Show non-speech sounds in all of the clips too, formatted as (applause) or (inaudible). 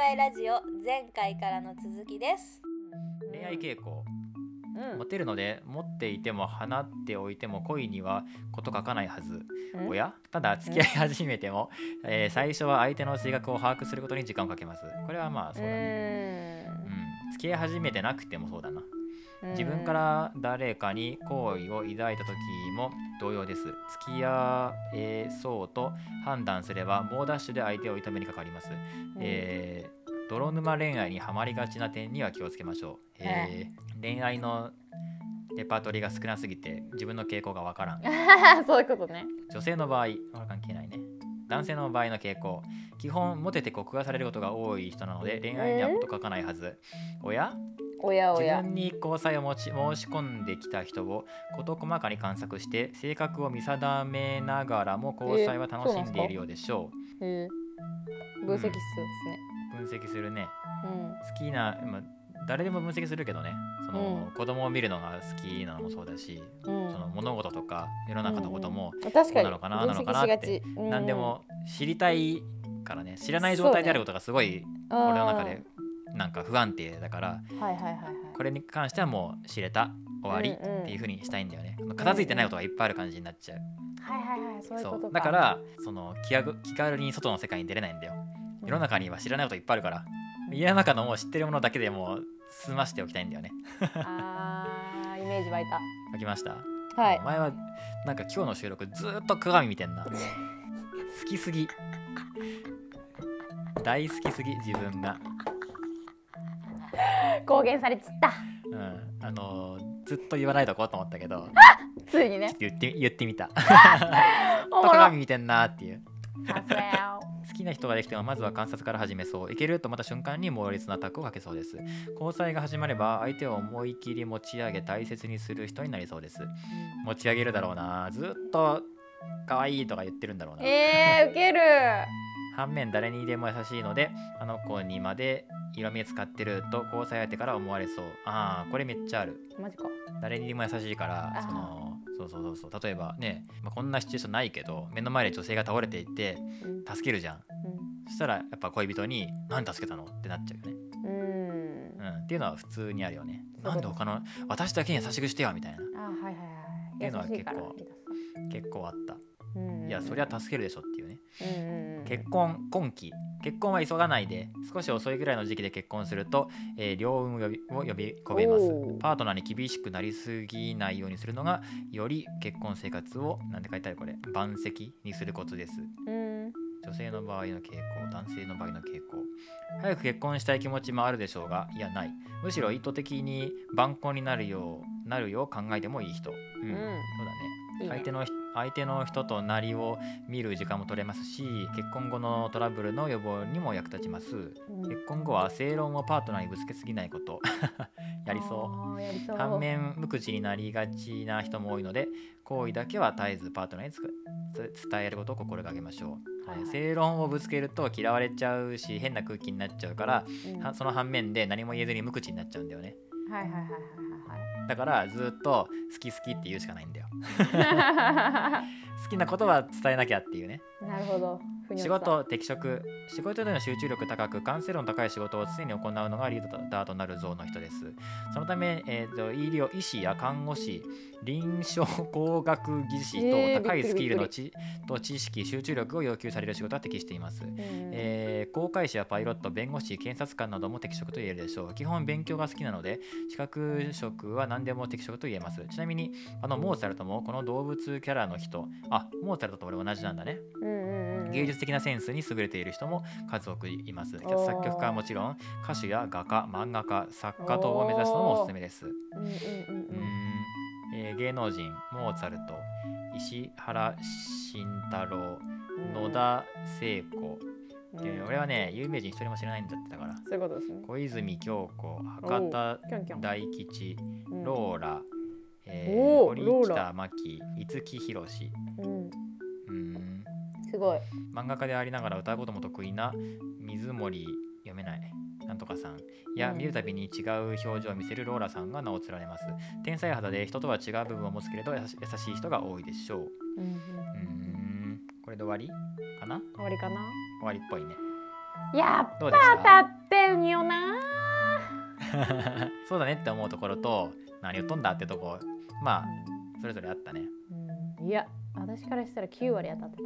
会ラジオ前回からの続きです。恋愛傾向。うん。モテるので持っていても放っておいても恋にはこと書かないはず。うん。おや？ただ付き合い始めても、えー最初は相手の性格を把握することに時間をかけます。これはまあそうだね、うん、付き合い始めてなくてもそうだな。うん自分から誰かに好意を抱いた時も同様です。付き合えそうと判断すれば猛ダッシュで相手を痛めにかかります、えー泥沼恋愛にはまりがちな点には気をつけましょう、えー恋愛のレパートリーが少なすぎて自分の傾向がわからん。(laughs) そういうことね。女性の場合は関係ないね。男性の場合の傾向。基本モテて告がされることが多い人なので恋愛にはこと書かないはず、おや自おやおや。分に交際を持ち申し込んできた人を事細かに観察して性格を見定めながらも交際は楽しんでいるようでしょう、へえ。分析室ですね。分析するね。うん。好きな、まあ、誰でも分析するけどね。その、うん。子供を見るのが好きなのもそうだし、うん。その物事とか世の中のこともうん確かに。こうなのかなのかなって何でも知りたいからね。知らない状態であることがすごい俺の中でなんか不安定だからうんはいはいはいはい。これに関してはもう知れた終わりうんうん。っていう風にしたいんだよね、片付いてないことがいっぱいある感じになっちゃう、はいはいはいそういうことか。だからその気が気軽に外の世界に出れないんだよ。世の中には知らないこといっぱいあるから。家の中のもう知ってるものだけでもう済ましておきたいんだよね。あーイメージ湧い書きました、た？はい。お前はなんか今日の収録ずーっと鏡見てんな。好きすぎ。大好きすぎ自分が公言されちった。うん。あのーずっと言わないとこうと思ったけど。(laughs) ついにね。言って言ってみた。鏡見てんなーっていう。好きな人ができてもまずは観察から始めそう。いけると思った瞬間に猛烈なアタックをかけそうです。交際が始まれば相手を思い切り持ち上げ大切にする人になりそうです。持ち上げるだろうな。ずっと可愛いとか言ってるんだろうな。えー、ウケる反面誰にでも優しいのであの子にまで色目使ってると交際相手から思われそう。ああこれめっちゃある。マジか。誰にでも優しいからそのそうそうそうそう。例えばね、まあ、こんなシチュエーションないけど目の前で女性が倒れていてうん。助けるじゃん。そしたらやっぱ恋人に「何助けたの?」ってなっちゃうよね、うんうん。うん、っていうのは普通にあるよね。なんで他の私だけに優しくしてよみたいな。あはいはいはいっていうのは結構結構あった。うんいやそりゃ助けるでしょっていうね。うんうんうん結婚今期。結婚は急がないで少し遅いぐらいの時期で結婚すると、えー両運を呼びを呼び込めます。パートナーに厳しくなりすぎないようにするのがより結婚生活をなんて書いてあるこれ晩積にするコツです。うん。女性の場合の傾向男性の場合の傾向。早く結婚したい気持ちもあるでしょうがいやない。むしろ意図的に晩婚になるようなるよう考えてもいい人。うん、そうだね。相手の人相手の人となりを見る時間も取れますし結婚後のトラブルの予防にも役立ちます。うん。結婚後は正論をパートナーにぶつけすぎないこと。(laughs) やりそう。反面無口になりがちな人も多いので行為だけは絶えずパートナーにつく。つ伝えることを心がけましょう、はい。はい。正論をぶつけると嫌われちゃうし変な空気になっちゃうから、うん。はその反面で何も言えずに無口になっちゃうんだよね。はいはいはいはいだからずっと好き好きって言うしかないんだよ。は (laughs) 好きなことは伝えなきゃっていうね。いなるほど仕事適職。仕事での集中力高く完成度の高い仕事を常に行うのがリーダーとなる像の人です。そのため、えー、と医療医師や看護師臨床工学技師えーと高いスキルのびっく知と知識集中力を要求される仕事は適しています。うん。えー航海士やパイロット、弁護士、検察官なども適職と言えるでしょう。基本勉強が好きなので、資格職は何でも適職と言えます。ちなみに、あのモーツァルトもこの動物キャラの人、あ、モーツァルトと俺同じなんだね。うんうんうん芸術的なセンスに優れている人も数多くいます。作曲家はもちろん、歌手や画家、漫画家、作家等を目指すのもおすすめです。ううんえー芸能人、モーツァルト、石原慎太郎、うん野田聖子、うん。で俺はね、有名人一人も知らないんだってだから。そういうことですね。小泉京子、博多大吉、うん。ローラ、えー、堀北真希、五木ひろし。うんすごい。漫画家でありながら歌うことも得意な水森読めない。なんとかさん。や、うん。見るたびに違う表情を見せるローラさんが名を連ねます。天才肌で人とは違う部分を持つけれど優し優しい人が多いでしょう。うんうん。うーん。これで終わりかな？終わりかな？終わりっぽいね。やっぱ当たってんよな。(laughs) そうだねって思うところと何言っとんだってとこまあそれぞれあったね。うん。いや私からしたら9割当たって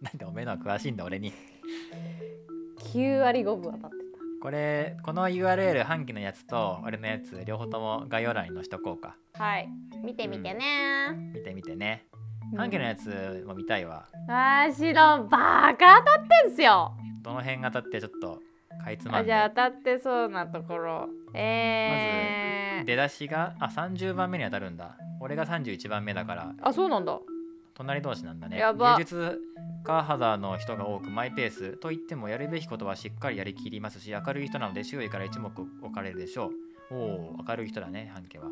なんでおめえのは詳しいんだ俺に。た9割5分当たってこれこの URL 半期のやつと俺のやつ両方とも概要欄に載しとこうか。たはい。見てみてね、見てみてね。半期のやつも見たいわ。あーしのバカ当たってんすよ。どの辺が当たってちょっとかいつまんじゃあ当たってそうなところ。えー、出だしがあ30番目に当たるんだ。俺が31番目だから。あそうなんだ隣同士なんだね。芸術家肌の人が多くマイペース。と言ってもやるべきことはしっかりやりきりますし明るい人なので周囲から一目置かれるでしょう。おお明るい人だね半家は。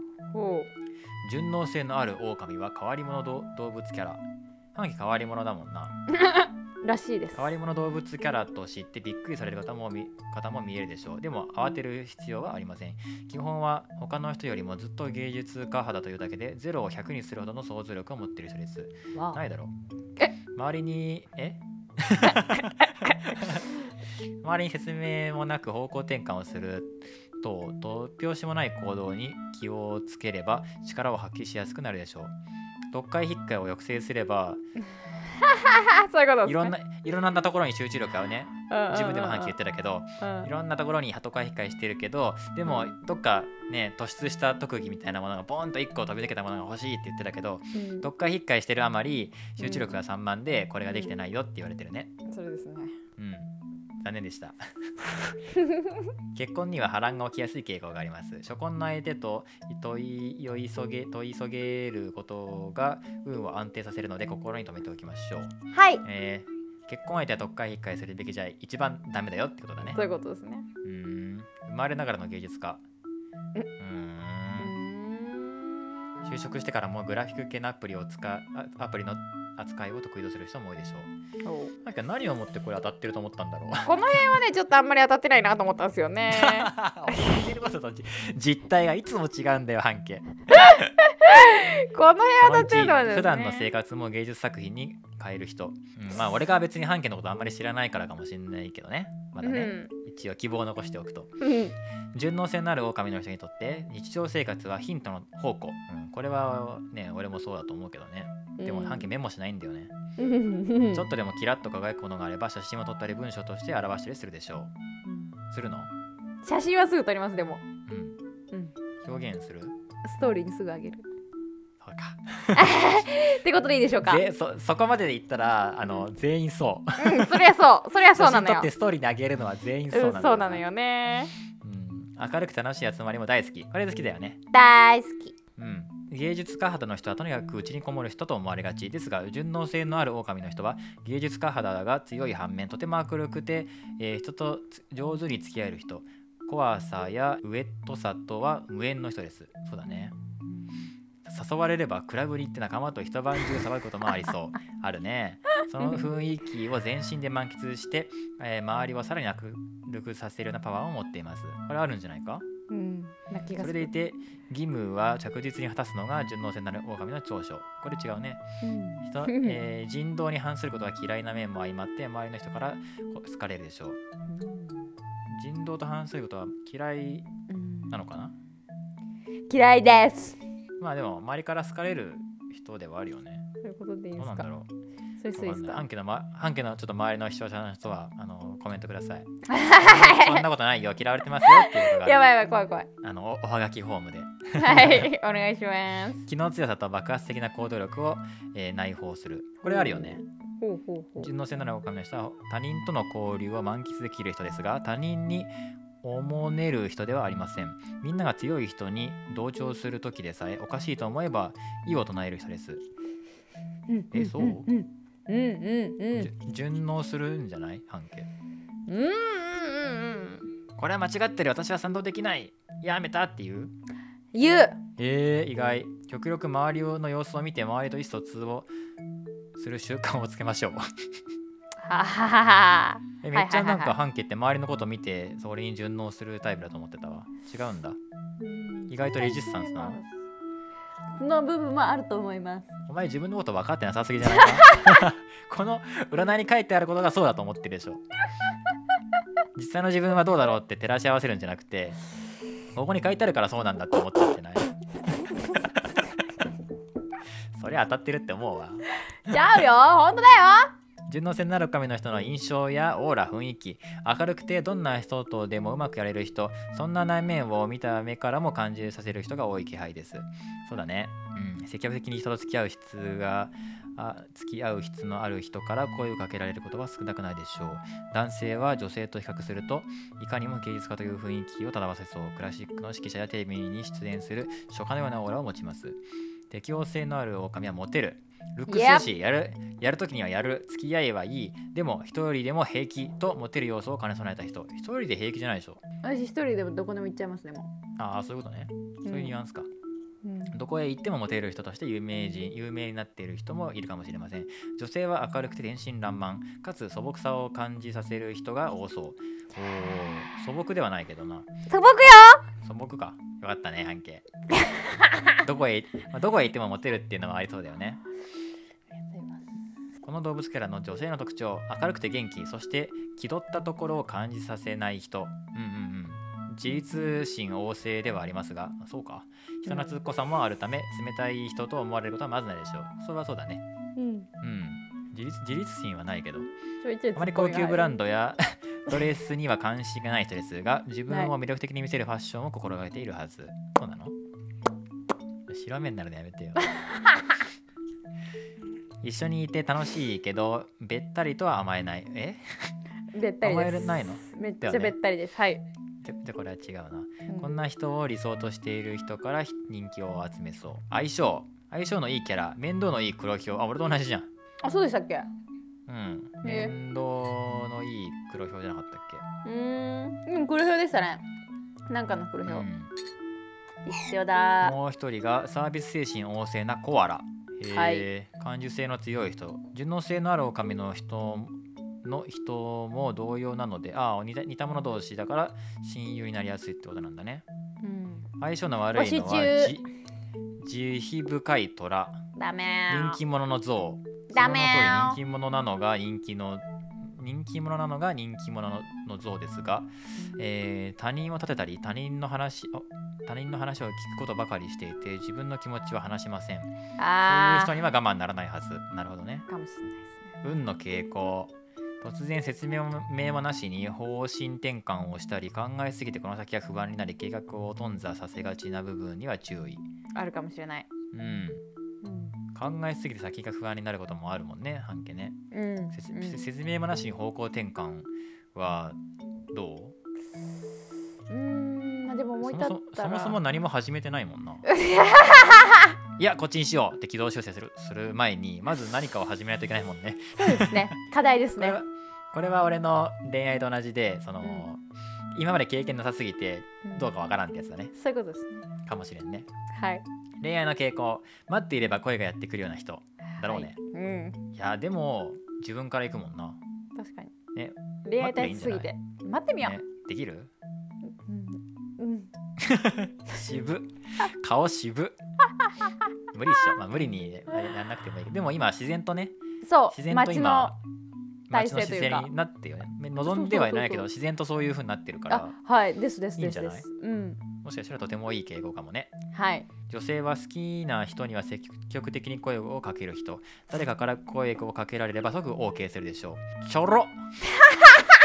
順応性のある狼は変わり者ど動物キャラ。半家変わり者だもんな (laughs) らしいです。変わり者動物キャラと知ってびっくりされる方もみ方も見えるでしょう。でも慌てる必要はありません。基本は他の人よりもずっと芸術家肌というだけで0を100にするほどの想像力を持っている人です。わないだろう？え？周りにえ？(laughs) 周りに説明もなく方向転換をすると突拍子もない行動に気をつければ力を発揮しやすくなるでしょう。読解引っかえを抑制すればあ (laughs) そういうことね、いろんないろんなところに集中力合うね。自分でも半期言ってたけどうん。いろんなところに鳩会引っかえしてるけどでもどっかね突出した特技みたいなものがボーンと1個飛び抜けたものが欲しいって言ってたけどうん。どっか引っかえしてるあまり集中力が散漫でこれができてないよって言われてるね。それですね。うん残念でした。結婚には波乱が起きやすい傾向があります。初婚の相手と問い酔いそげ問いそげることが運を安定させるので心に留めておきましょう、はい。えー結婚相手は特会引っかえするべきじゃ一番ダメだよってことだね。そういうことですね。うーん。生まれながらの芸術家。うーん。就職してからもグラフィック系のアプリを使アプリの扱いを得意とする人も多いでしょう。なんか何をもってこれ当たってると思ったんだろう。この辺はねちょっとあんまり当たってないなと思ったんですよね。(laughs) 実態がいつも違うんだよ半径 (laughs) この辺当たってるのはね。普段の生活も芸術作品に変える人、うん、まあ俺が別に半径のことあんまり知らないからかもしれないけどね。まだね、一応希望を残しておくと。うん。順応性のある狼の人にとって日常生活はヒントの宝庫、うん、これはね俺もそうだと思うけどね。でも半径メモしないんだよね、うん。ちょっとでもキラッと輝くものがあれば写真を撮ったり文章として表したりするでしょう。するの？写真はすぐ撮りますでも、うん。うん、表現する？ストーリーにすぐあげるそうか。(laughs) ってことでいいでしょうか？ぜそそこまでで言ったらあの全員そう。うんそりゃそう。(laughs) そりゃそうなのよ。写ってストーリーにあげるのは全員そうなんだうんそうなのよね。うん、明るく楽しい集まりも大好き。これ好きだよね。大好き。うん。芸術家肌の人はとにかく内にこもる人と思われがち。ですが順応性のある狼の人は芸術家肌が強い反面とても明るくて、えー人とつ上手に付き合える人。怖さやウェットさとは無縁の人です。そうだね誘われればクラブに行って仲間と一晩中騒ぐこともありそう。(laughs) あるね。その雰囲気を全身で満喫して、えー周りをさらに明るくさせるようなパワーを持っています。これあるんじゃないか？うん。それでいて義務は着実に果たすのが順応性なる狼の長所。これ違うね。うん。人、えー人道に反することが嫌いな面も相まって周りの人から好かれるでしょう。人道と反することは嫌いうんなのかな？嫌いですまあでも周りから好かれる人ではあるよね。そういうことでいいですか？どうなんだろそれスうわか？んないイスか半家の、ま、半家のちょっと周りの視聴者の人はあのコメントください。(laughs) そんなことないよ。嫌われてますよっていうことがやばいやばい怖い怖い。あのおおはがきフォームで。はい。お願いします。(laughs) 気の強さと爆発的な行動力を、えー内包する。これあるよね。ほうほうほう。順応性のある狼の人は他人との交流を満喫できる人ですが他人におもねる人ではありません。みんなが強い人に同調する時でさえおかしいと思えば異を唱える人です、うん。えそう？うんうんうん順応するんじゃない？半径うんうんうんうん。これは間違ってる。私は賛同できない。やめたっていう？言う。えー、意外。極力周りの様子を見て周りと意思疎通をする習慣をつけましょうはははは。えめっちゃなんか半径って周りのことを見てそれに順応するタイプだと思ってたわ。違うんだ。意外とレジスタンスなの。部分もあると思います。おお前自分のこと分かってなさすぎじゃないか？(laughs) この占いに書いてあることがそうだと思ってるでしょ。実際の自分はどうだろうって照らし合わせるんじゃなくてここに書いてあるからそうなんだって思っちゃってない？(laughs) そりゃ当たってるって思うわ。ちゃうよ。本当だよ順応性のなる神の人の印象やオーラ雰囲気明るくてどんな人とでもうまくやれる人そんな内面を見た目からも感じさせる人が多い気配です。そうだね。うん。積極的に人と付き合う質があ付き合う質のある人から声をかけられることは少なくないでしょう。男性は女性と比較するといかにも芸術家という雰囲気を漂わせそうクラシックの指揮者やテレビに出演する書家のようなオーラを持ちます。適応性のある狼はモテる。ルックスよしやるやるときにはやる付き合いはいいでも一人でも平気とモテる要素を兼ね備えた人。一人で平気じゃないでしょ。私一人でもどこでも行っちゃいますねもああそういうことね。そういうニュアンスか、う、うん、どこへ行ってもモテる人として有名人有名になっている人もいるかもしれません。女性は明るくて天真爛漫。かつ素朴さを感じさせる人が多そう。おー素朴ではないけどな。素朴よ！素朴かよかったね半径。(laughs) どこへ、まあどこへ行ってもモテるっていうのはありそうだよね。この動物キャラの女性の特徴明るくて元気そして気取ったところを感じさせない人。うんうんうん。自立心旺盛ではありますがそうか。人懐っこさもあるため冷たい人と思われることはまずないでしょう。それはそうだね。うん。うん。自立自立心はないけど。あまり高級ブランドドやドレスには関心がない人ですが自分を魅力的に見せるファッションを心がけているはず。そうなの？白目になるのやめてよ。(laughs) 一緒にいて楽しいけどべったりとは甘えない。え？べったり甘です。えないの？めっちゃべったりです、はい、じゃじゃこれは違うな、うん。こんな人を理想としている人から人気を集めそう。相性。相性のいいキャラ。面倒のいい黒ひょう。あ俺と同じじゃん。あそうでしたっけ？うん。え面倒のいい黒ひょうじゃなかったっけ？うーん。うん黒ひょうでしたね。なんかの黒ひょう、うん。一緒だ。もう一人がサービス精神旺盛なコアラ。は感受性の強い人。順応性のある狼の人の人も同様なので、ああ似た、似た者同士だから親友になりやすいってことなんだね。うん。相性の悪いの星は慈悲深い虎。ダメ人気者の象。ダメ人気者なのが人気の人気者なのが人気者のの像ですが、えー他人を立てたり他人の話あ他人の話を聞くことばかりしていて自分の気持ちは話しません。そういうあ人には我慢ならないはず。なるほどね。ーかもしれないですね。運の傾向。突然説明もなしに方針転換をしたり考えすぎてこの先は不安になり計画を頓挫させがちな部分には注意。あるかもしれない。うん。うん考えすぎて先が不安になることもあるもんね半径ね。うん。説うん。説明もなしに方向転換はどう？うーん。まあでも思い立ったら。そそもそも何も始めてないもんな。(laughs) いやこっちにしようって軌道修正するする前にまず何かを始めないといけないもんね。そうですね。課題ですね。(laughs) これはこれは俺の恋愛と同じでその、うん。今まで経験なさすぎてどうかわからんってやつだね。そういうことですね。かもしれんね。はい恋愛の傾向待っていれば声がやってくるような人だろうね。はい。うん。い、やでも自分から行くもんな。確かに。ね。恋愛体質すぎて。待ってみよね、できる？ううん。うん。渋。顔渋。無理っしょ、まあ、無理にややんなくてもいい。でも今自然とね。そう。自然と今体街の自然になってよね。望んではいないけど自然とそういう風になってるから。あはい。ですですいいんじゃない？ですですうんもしかしたらとてもいい傾向かもね。はい。女性は好きな人には積極的に声をかける人。誰かから声をかけられれば即 OK するでしょう。ちょろ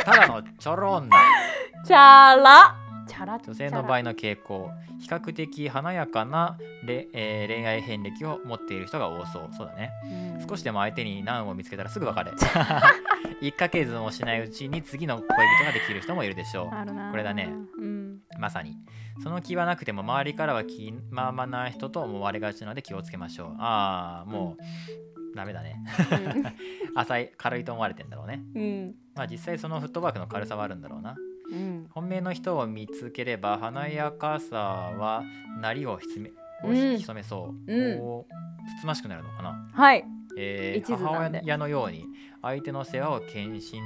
ただのちょろ女チャラ。チャラ。女性の場合の傾向。比較的華やかなれ、えー恋愛遍歴を持っている人が多そう。そうだね。少しでも相手に難を見つけたらすぐ別れ。1ヶ月もしないうちに次の恋人ができる人もいるでしょあるなこれだね。うん。うまさに。その気はなくても周りからは気ままな人と思われがちなので気をつけましょう。ああもう、ダメだね。(laughs) 浅い軽いと思われてんだろうね。うん。まあ実際そのフットワークの軽さはあるんだろうな。うん。本命の人を見つければ華やかさはなりをひつめをうん潜めそう、うん。こうつつましくなるのかな。はい。えー母親のように相手の世話を献身的に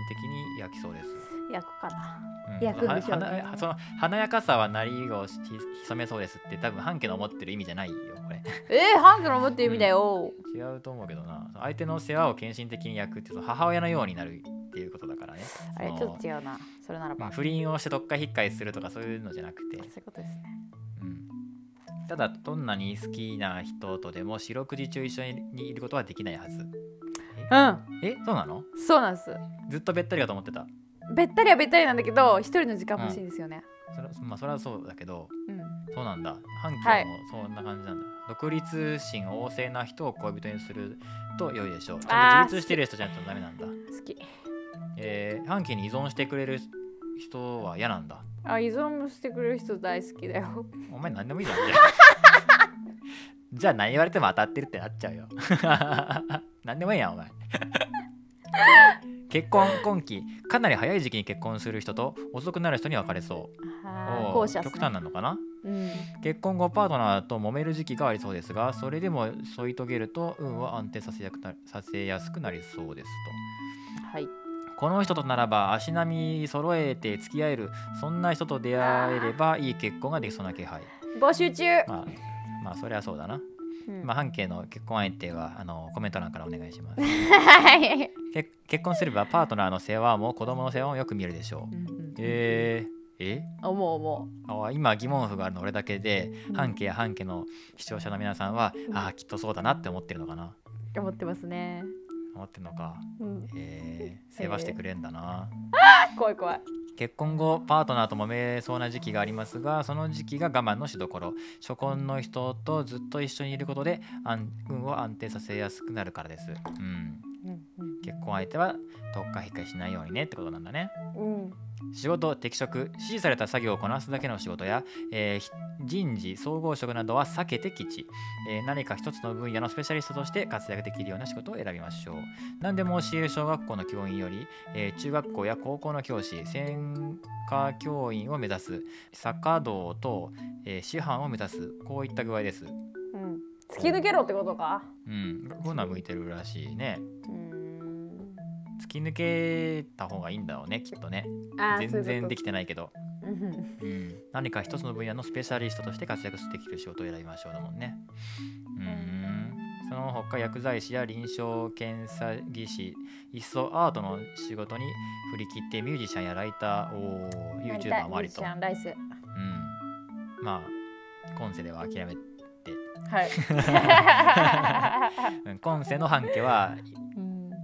焼きそうです。焼くかな。うん。焼くんでしょうね。ははその華やかさはなりをひ潜めそうですって多分半家の思ってる意味じゃないよこれ。えー、ハンクの思ってる意味だよ、違うと思うけどな。相手の世話を献身的に焼くって母親のようになるっていうことだからね。あれちょっと違うな。それならば、まあ不倫をしてどっか引っかえするとかそういうのじゃなくて、そういうことですね。うん、ただどんなに好きな人とでも四六時中一緒にいることはできないはず。うん。え？そうなの？そうなんです。ずっとべったりだと思ってたべったりはべったりなんだけど一人の時間欲しいんですよね。それ,、まあ、それはそうだけどうん、そうなんだ。半はい。径もそんな感じなんだ、独立心旺盛な人を恋人にすると良いでしょう。ちゃんと自立してる人じゃないとダメなんだ。好き。えー、半径に依存してくれる人は嫌なんだ。あ依存もしてくれる人大好きだよ。お前何でもいいじゃん。じゃあじゃあ何言われても当たってるってなっちゃうよ。(laughs) 何でもいいやんお前結婚今期かなり早い時期に結婚する人と遅くなる人に分かれそう。後者極端なのかな？うん。結婚後パートナーと揉める時期がありそうですがそれでも添い遂げると運を安定させやくなさせやすくなりそうですはい。とこの人とならば足並み揃えて付き合えるそんな人と出会えればいい結婚ができそうな気配。募集中、まあまあそりゃそうだな、うん。まあ半径の結婚相手はあのコメント欄からお願いします。(laughs) 結婚すればパートナーの世話も子供の世話もよく見えるでしょう。うんうんえー、え？思う思あ今疑問符があるの俺だけで、うん。半径や半径の視聴者の皆さんは、うんああきっとそうだなって思ってるのかな。う思ってますね、思ってるのか。うん、えー、世話してくれんだな、(laughs) 怖い怖い結婚後パートナーと揉めそうな時期がありますがその時期が我慢のしどころ。初婚の人とずっと一緒にいることで安運を安定させやすくなるからです、うん、結婚相手はどっか引っしないようにねってことなんだね。うん仕事適職指示された作業をこなすだけの仕事や、えーひ人事総合職などは避けて吉、えー何か一つの分野のスペシャリストとして活躍できるような仕事を選びましょう。何でも教える小学校の教員より、えー中学校や高校の教師専科教員を目指す。坂道と、えー師範を目指す。こういった具合です。うん。突き抜けろってことか？うん。こういうのは向いてるらしいね。うん突き抜けた方がいいんだろうねきっとね。全然でききてないけど。うん、何か一つの分野のスペシャリストとして活躍できる仕事を選びましょうだもんね。うん。その他薬剤師や臨床検査技師いっそアートの仕事に振り切ってミュージシャンやライターを YouTuber もありと、ん、まあ今世では諦め、はい。(laughs) (laughs) うん、今世の半家はうん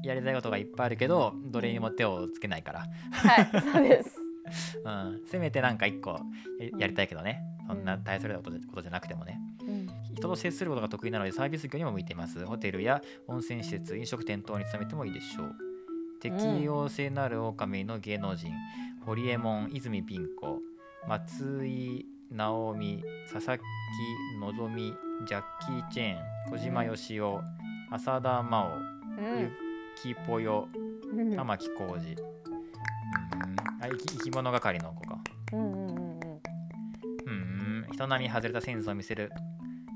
やりたいことがいっぱいあるけどどれにも手をつけないから、はいそうです。(laughs) うん、せめてなんか一個ややりたいけどね。そんな大それたことじゃなくてもね。うん。人と接することが得意なのでサービス業にも向いています。ホテルや温泉施設、飲食店等に勤めてもいいでしょう。適応性のある狼の芸能人、堀エモ門、泉ピン子、松井直美、佐々木希、ジャッキー・チェーン、小島よしお、浅田真央、ゆきぽよ、うん。玉置浩二。うん。あ生き生き物係の子か。うんうんうんうん。うん、人並み外れたセンスを見せる。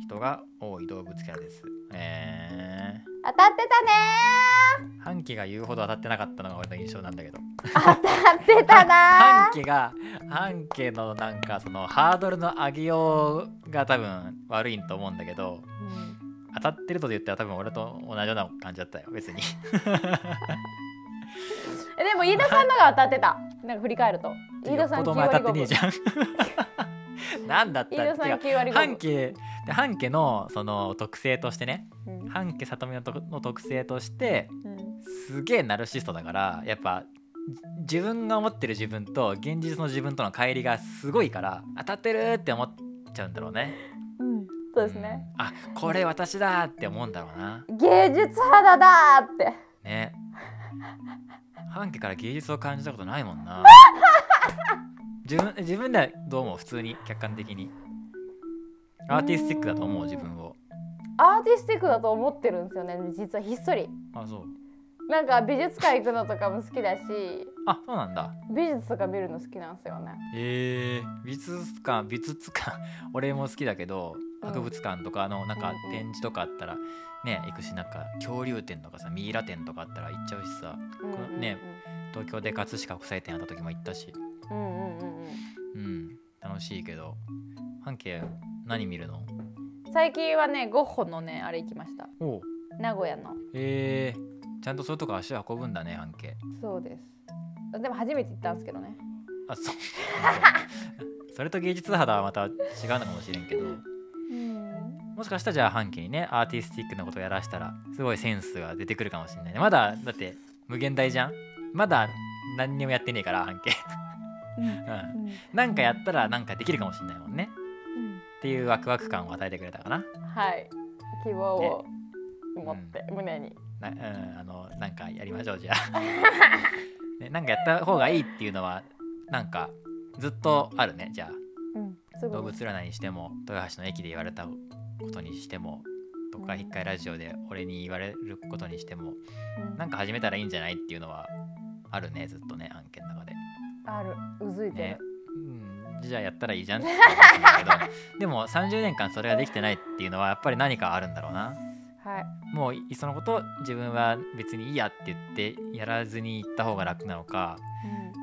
人が多い動物キャラです。え当たってたねー、半期が言うほど当たってなかったのが俺の印象なんだけど。ー当たってたな (laughs) 半期が、半期のなんかそのハードルの上げようが多分悪いと思うんだけど、ー当たってると言ったら多分俺と同じような感じだったよ、別に。(laughs) えでも飯田さんのが当たってた。なんか振り返ると。飯田さん9子供当たってねえ割5じゃん。(laughs) なんだった飯田さんてか9割5半家で半家のその特性としてね。うん。半家里見のとの特性としてうん。すげえナルシストだからやっぱじ自分が思ってる自分と現実の自分との乖離がすごいから当たってるって思っちゃうんだろうね。うんそうですね。うんあこれ私だって思うんだろうな。芸術肌だーって。ね。半家から芸術を感じたことないもんな。(laughs) 自分自分ではどう思う？普通に客観的に。アーティスティックだと思う？自分を。アーティスティックだと思ってるんですよね。実はひっそり。あそう。なんか美術館行くのとかも好きだし。あそうなんだ。美術とか見るの好きなんですよね。えー、美術館美術館。(laughs) 俺も好きだけど博物館とかのなんか展示とかあったらね行くしなんか恐竜展とかさミイラ展とかあったら行っちゃうしさうんこのね東京で葛飾国際展あった時も行ったし。うん楽しいけど。半径何見るの？最近はねゴッホのねあれ行きました。名古屋の。え。ー、ちゃんとそういうとこ足を運ぶんだね半径。そうです。でも初めて行ったんですけどね。あそう。(laughs) それと芸術肌はまた違うのかもしれんけど。うんもしかしたらじゃあ半径にねアーティスティックなことをやらしたらすごいセンスが出てくるかもしれないね。まだだって無限大じゃん。まだ何にもやってねえから半径うん。なんかやったらなんかできるかもしれないもんね。うんっていうワクワク感を与えてくれたかな。はい。希望を持って胸に。な,、うん、あのなんかやりましょうじゃあ、(laughs) ね、なんかやった方がいいっていうのはなんかずっとあるねじゃあ。うん。動物占いにしても豊橋の駅で言われたことにしてもとかうん一回ラジオで俺に言われることにしてもうん。なんか始めたらいいんじゃないっていうのはあるねずっとね案件の中で。ある。うずいてね。る、うん、じゃあやったらいいじゃんって話なんだけど。でも30年間それができてないっていうのはやっぱり何かあるんだろうな。はい。もういっそのこと自分は別にいいやって言ってやらずに行った方が楽なのか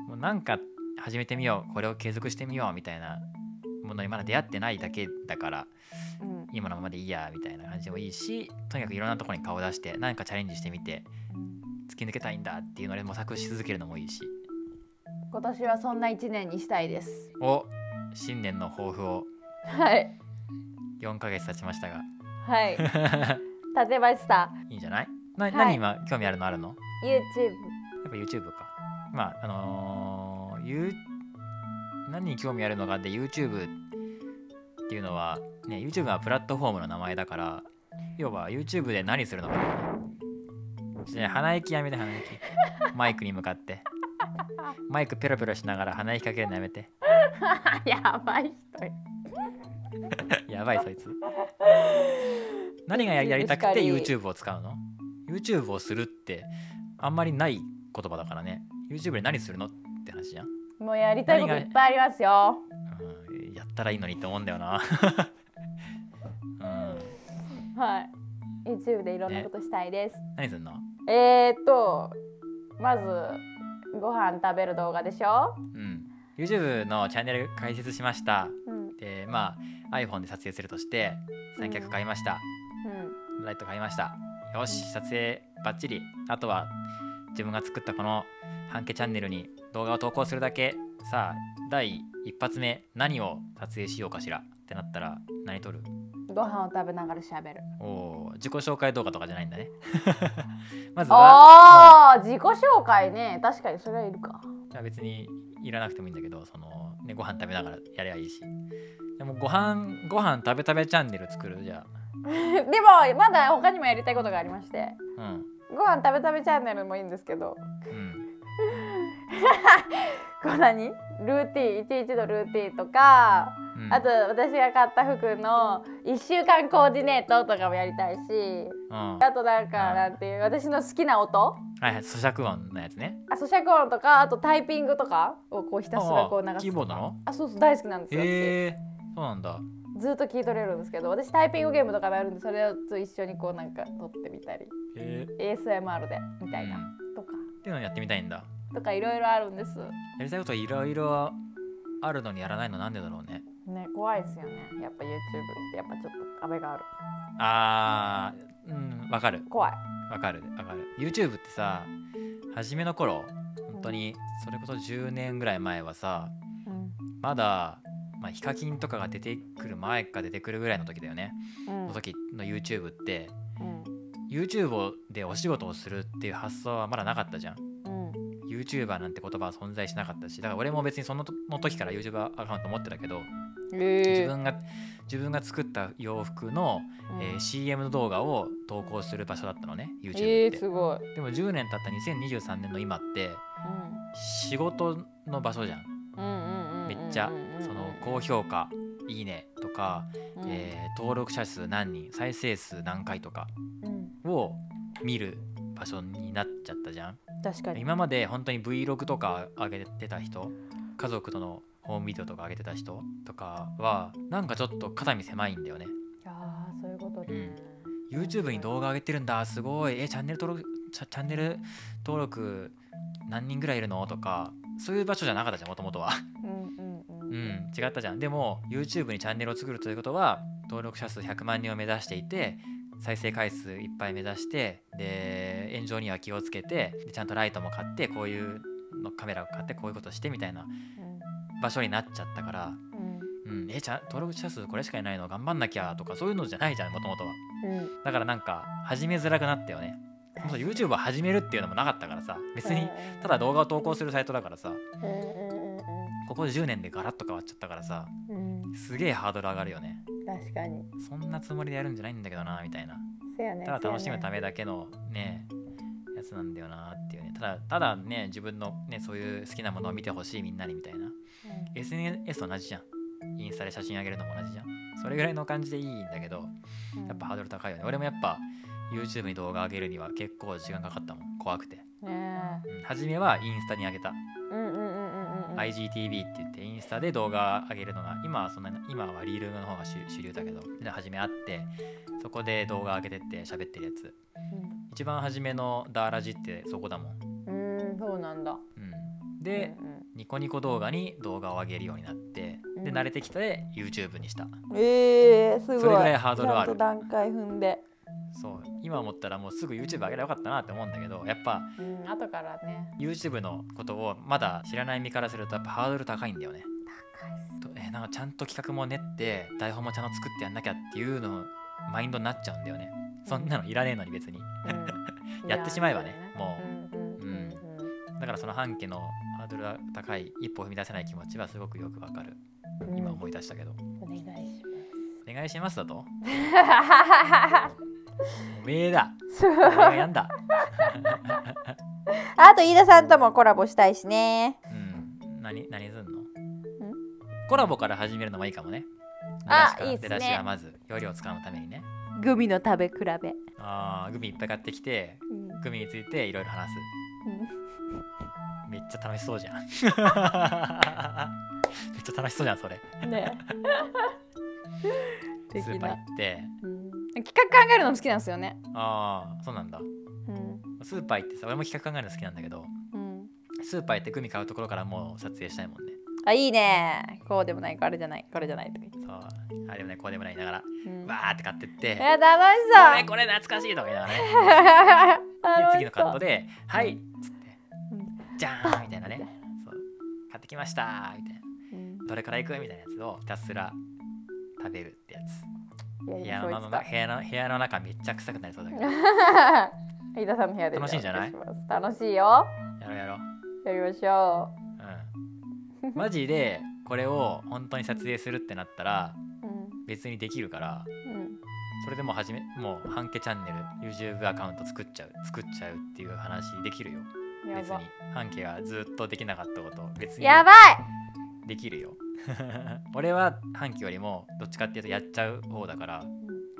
もうなんか始めてみようこれを継続してみようみたいなものにまだ出会ってないだけだからうんうん今のままでいいやみたいな感じでもいいしとにかくいろんなところに顔を出して何かチャレンジしてみて突き抜けたいんだっていうので模索し続けるのもいいし。今年はそんな一年にしたいです。お新年の抱負を。はい。4ヶ月経ちましたが。はい。(laughs) 立てました。いいんじゃない？な、はい。何今興味あるのあるの？YouTube やっぱ YouTube か。まあ、あのー、ゆ何に興味あるのかって YouTube っていうのは、ね、YouTube はプラットフォームの名前だから、要は YouTube で何するのかね。鼻息やめて鼻息。マイクに向かって。マイクペロペロしながら鼻息かけるのやめて。(laughs) やばい人ややばいそいつ。何がややりたくて YouTube を使うの ?YouTube をするってあんまりない言葉だからね。YouTube で何するのって話じゃん。もうやりたいこといっぱいありますようんやったらいいのにって思うんだよな。うん、はい YouTube でいろんなことしたいです、何すんの？えー、っとまずご飯食べる動画でしょ、うん。YouTube のチャンネル開設しました。うんで、まあ iPhone で撮影するとして三脚買いました。うん、ライト買いました。よし、撮影バッチリ。あとは自分が作ったこの半径チャンネルに動画を投稿するだけ。さあ、第一発目何を撮影しようかしら？ってなったら何撮る？ご飯を食べながら喋るおお、自己紹介動画とかじゃないんだね。(laughs) まずは、あー自己紹介ね確かにそれはいるかいや別にいらなくてもいいんだけど、その、ね、ご飯食べながらやりゃいいし。でもご飯、ご飯食べ食べチャンネル作る？じゃ (laughs) でもまだ他にもやりたいことがありましてあ。うん。ご飯食べ食べチャンネルもいいんですけどうん。(laughs) こう何？ルーティン一日のルーティンとか、うん、あと私が買った服の1週間コーディネートとかもやりたいしうん、はあとなんかなんていう私の好きな音？いはい、咀嚼音のやつね。あ咀嚼音とかあとタイピングとかをこうひたすらこう流すキーボードの？あそうそう大好きなんですよ、へえ、そうなんだ。私ずっと聞い取れるんですけど私タイピングゲームとかもやるんでそれと一緒にこうなんか撮ってみたり。へえ。ASMR でみたいな、うん。とか。っていうのやってみたいんだ。とかいろいろあるんです。やりたいこといろいろあるのにやらないのなんでだろうね。ね怖いですよねやっぱ YouTube ってやっぱちょっと壁があるあー、うん、わかる。怖いわかる。わかる。YouTube ってさ、初めの頃、本当にそれこそ10年ぐらい前はさ、うんまだ、まあ、ヒカキンとかが出てくる前か出てくるぐらいの時だよね。うんの時の YouTube って、うん YouTube でお仕事をするっていう発想はまだなかったじゃん。うん YouTuber なんて言葉は存在しなかったし、だから俺も別にその時から YouTuber アカウント持ってたけど、え自分が自分が作った洋服の、えー CM の動画を投稿する場所だったのね、YouTube えー、って。すごい、でも10年経った2023年の今って仕事の場所じゃん。うん、うんうんうんめっちゃその高評価、いいねとか、えー登録者数何人、再生数何回とかうん、を見る場所になっちゃったじゃん。確かに。今まで本当に Vlog とか上げてた人家族とのホームビデオとか上げてた人とかはなんかちょっと肩身狭いんだよね。YouTube に動画上げてるんだ。すごい。えチャンネル登録チャンネル登録何人ぐらいいるのとかそういう場所じゃなかったじゃんもともとは。うんうんうんうん。違ったじゃん。でも YouTube にチャンネルを作るということは登録者数100万人を目指していて再生回数いっぱい目指してで炎上には気をつけてでちゃんとライトも買ってこういうのカメラを買ってこういうことしてみたいな場所になっちゃったから、うん。うん、えちゃん登録者数これしかいないの？頑張んなきゃとかそういうのじゃないじゃんもともとは。うん。だからなんか始めづらくなったよね。YouTube を始めるっていうのもなかったからさ。別にただ動画を投稿するサイトだからさ。ここ10年でガラッと変わっちゃったからさ。うん。うんすげえハードル上がるよね。確かに。そんなつもりでやるんじゃないんだけどなみたいな。せやねただ楽しむためめだけのねやつなんだよなっていうね。ただただね自分のねそういう好きなものを見てほしいみんなにみたいな SNS と同じじゃん。インスタで写真あげるのも同じじゃん。それぐらいの感じでいいんだけどやっぱハードル高いよね。俺もやっぱ YouTube に動画上げるには結構時間かかったもん。怖くて、ねうん、初めはインスタに上げた、うんうんうんうんうん。IGTV って言ってインスタで動画上げるのが今はそんな今はリールの方が主主流だけどで初めあってそこで動画上げてって喋ってるやつ。一番初めのダーラジってそこだもん、うん。うんそうなんだ。うん、でうんうんニコニコ動画に動画を上げるようになってでうん。慣れてきて YouTube にした。えー、すごい。それぐらいハードルはある。段階踏んで、そう。今思ったらもうすぐ YouTube 上げればよかったなって思うんだけどやっぱうん、後からね。YouTube のことをまだ知らない身からするとやっぱハードル高いんだよね。高いっす。とえなんかちゃんと企画も練って台本もちゃんと作ってやんなきゃっていうのマインドになっちゃうんだよね。そんなのいらねえのに別に。うん。(laughs) やってしまえばねもうんうん。うん。だからその半家のドルが高い一歩踏み出せない気持ちはすごくよくわかる。うん今思い出したけど、お願いします。お願いしますだと？(laughs) おめえだ。やんだ。あと飯田さんともコラボしたいしね。うん。何何すんの？コラボから始めるのもいいかもね。あいいっすね。出だしはまず容量を使うためにね。グミの食べ比べ、あーグミいっぱい買ってきてうん。グミについていろいろ話す。うめっちゃ楽しそうじゃん。(laughs) めっちゃ楽しそうじゃんそれ。んね (laughs) スーパー行って。うん。企画考えるのも好きなんですよね。ああそうなんだ。うん。スーパー行ってさ俺も企画考えるの好きなんだけどうん。スーパー行ってグミ買うところからもう撮影したいもんね。あいいね。こうでもないこれじゃないこれじゃないとか言って。そうあれもねこうでもないながらうん。わーって買ってって。え楽しそう。これ懐かしいとか言いながらね。(laughs) 次のカットで「はい」っつってうん「じゃーん」みたいなね。そう。買ってきましたみたいな。うん。どれから行く？みたいなやつをひたすら食べるってやつ。いやい。部屋の部屋の部屋の中めっちゃ臭くなりそうだけど。(laughs) た飯田さんの部屋で楽しいんじゃない？楽しいよ。やろうやろう。やりましょう。ん。マジでこれを本当に撮影するってなったらううん。別にできるからうん。それでもう始めもう半家チャンネル YouTube アカウント作っちゃう作っちゃうっていう話できるよ別に半家がずっとできなかったこと別にやばい。できるよ。(laughs) 俺は半期よりもどっちかっていうとやっちゃう方だから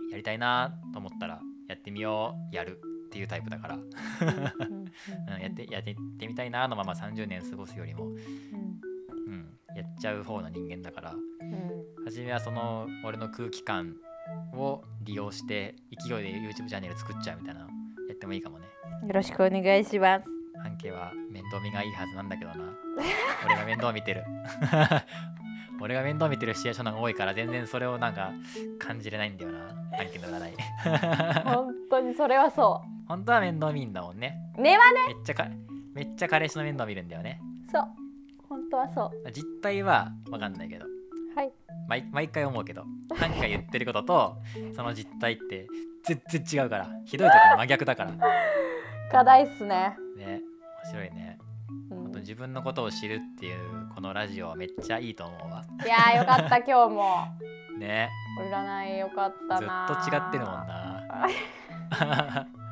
やりたいなと思ったらやってみようやるっていうタイプだから、うんうん、やってやってみたいなのまま30年過ごすよりも、うん。うん、やっちゃう方の人間だから。うん。初めはその俺の空気感を利用して勢いで YouTube チャンネル作っちゃうみたいなのやってもいいかもね。よろしくお願いします半径は面倒見がいいはずなんだけどな。俺が面倒見てる。(laughs) 俺が面倒見てるシチュエーションが多いから全然それをなんか感じれないんだよな。半径の占い。(laughs) 本当にそれはそ本当は面倒見んだもんね。う根はね。めっちゃかめっちゃ彼氏の面倒見るんだよね。そう。本当はそう。実態は分かんないけど。はい。毎毎回思うけど。半径が言ってることと (laughs) その実態って全然違うから。ひどい時に真逆だから。課題っすね、ね面白いね。うん。本当自分のことを知るっていうこのラジオはめっちゃいいと思うわ。いやーよかった (laughs) 今日も。ね。占いよかったずっなと違ってるもんな。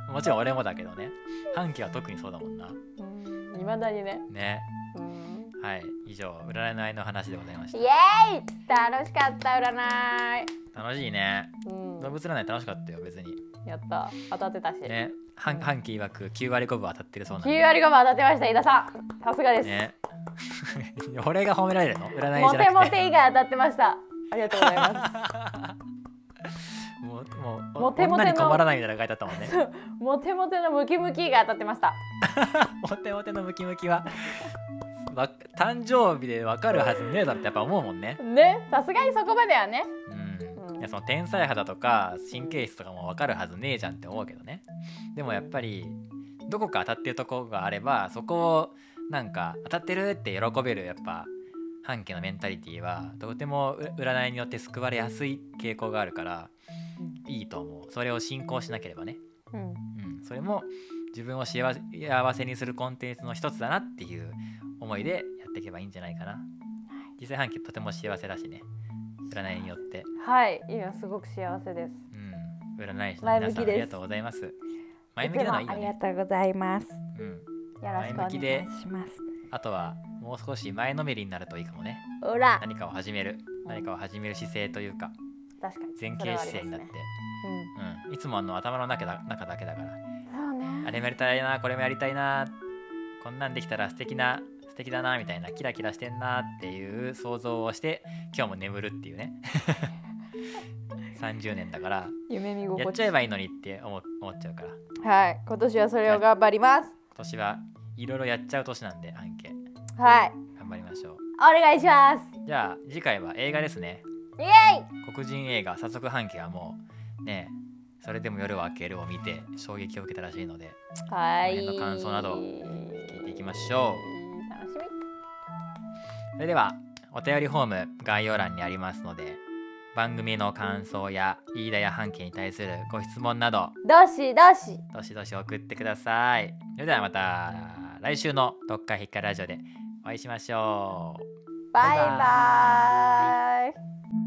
(laughs) もちろん俺もだけどね。半期は特にそうだもんな。うんいまだにね。ね。うんはい。以上占いの話でございましイたエーイ！楽しかった占い、楽しいね。うん。動物占い楽しかったよ別に。やった。当たってたし、ね半半期曰く9割5分当たってるそうなん9割5分当たってました飯田さん。さすがです、ね。(laughs) 俺が褒められるの？占いモじゃなくて。テモテ以外当たってました。ありがとうございます。(laughs) もうもうモテモテの困らないみたいなの書いてあったもんね。(laughs) モテモテのムキムキが当たってました。モテモテのムキムキはわ誕生日でわかるはずねえだろってやっぱ思うもんね。ねさすがにそこまではね。ういやその天才肌とか神経質とかもわかるはずねえじゃんって思うけどね。でもやっぱりどこか当たってるとこがあればそこをなんか当たってるって喜べるやっぱ半家のメンタリティーはとてもう占いによって救われやすい傾向があるからいいと思う。それを信仰しなければね、うん。うん、それも自分を幸せ幸せにするコンテンツの一つだなっていう思いでやっていけばいいんじゃないかな。実際半家とても幸せだしね占いによって。はい。今すごく幸せです。うん、占い師の皆さんありがとうございます。前向きなのはいいよね。ありがとうございます。うん、よろしくお願い前向きでしますあとはもう少し前のめりになるといいかもね。ほら。何かを始める、何かを始める姿勢というか、確かに。前傾姿勢になって、それはうん、いつもあの頭の中だ中だけだから、そうね。あれもやりたいな、これもやりたいな、こんなんできたら素敵な、素敵だなみたいな、キラキラしてんなっていう想像をして、今日も眠るっていうね。30年だから、夢見や心地っちゃえばいいのにって思思っちゃうから。はい今年はそれを頑張ります今年はいろいろやっちゃう年なんで、アンケはい頑張りましょう。お願いしますじゃあ次回は映画ですね。イエイ黒人映画早速半家はもうねそれでも夜は明けるを見て衝撃を受けたらしいのではいの感想など聞いていきましょう。それではお便りフォーム概要欄にありますので番組の感想や飯田や半家に対するご質問などどしどしどしどし送ってください。それではまた来週の「どっか引っかラジオ」でお会いしましょう。バイバイ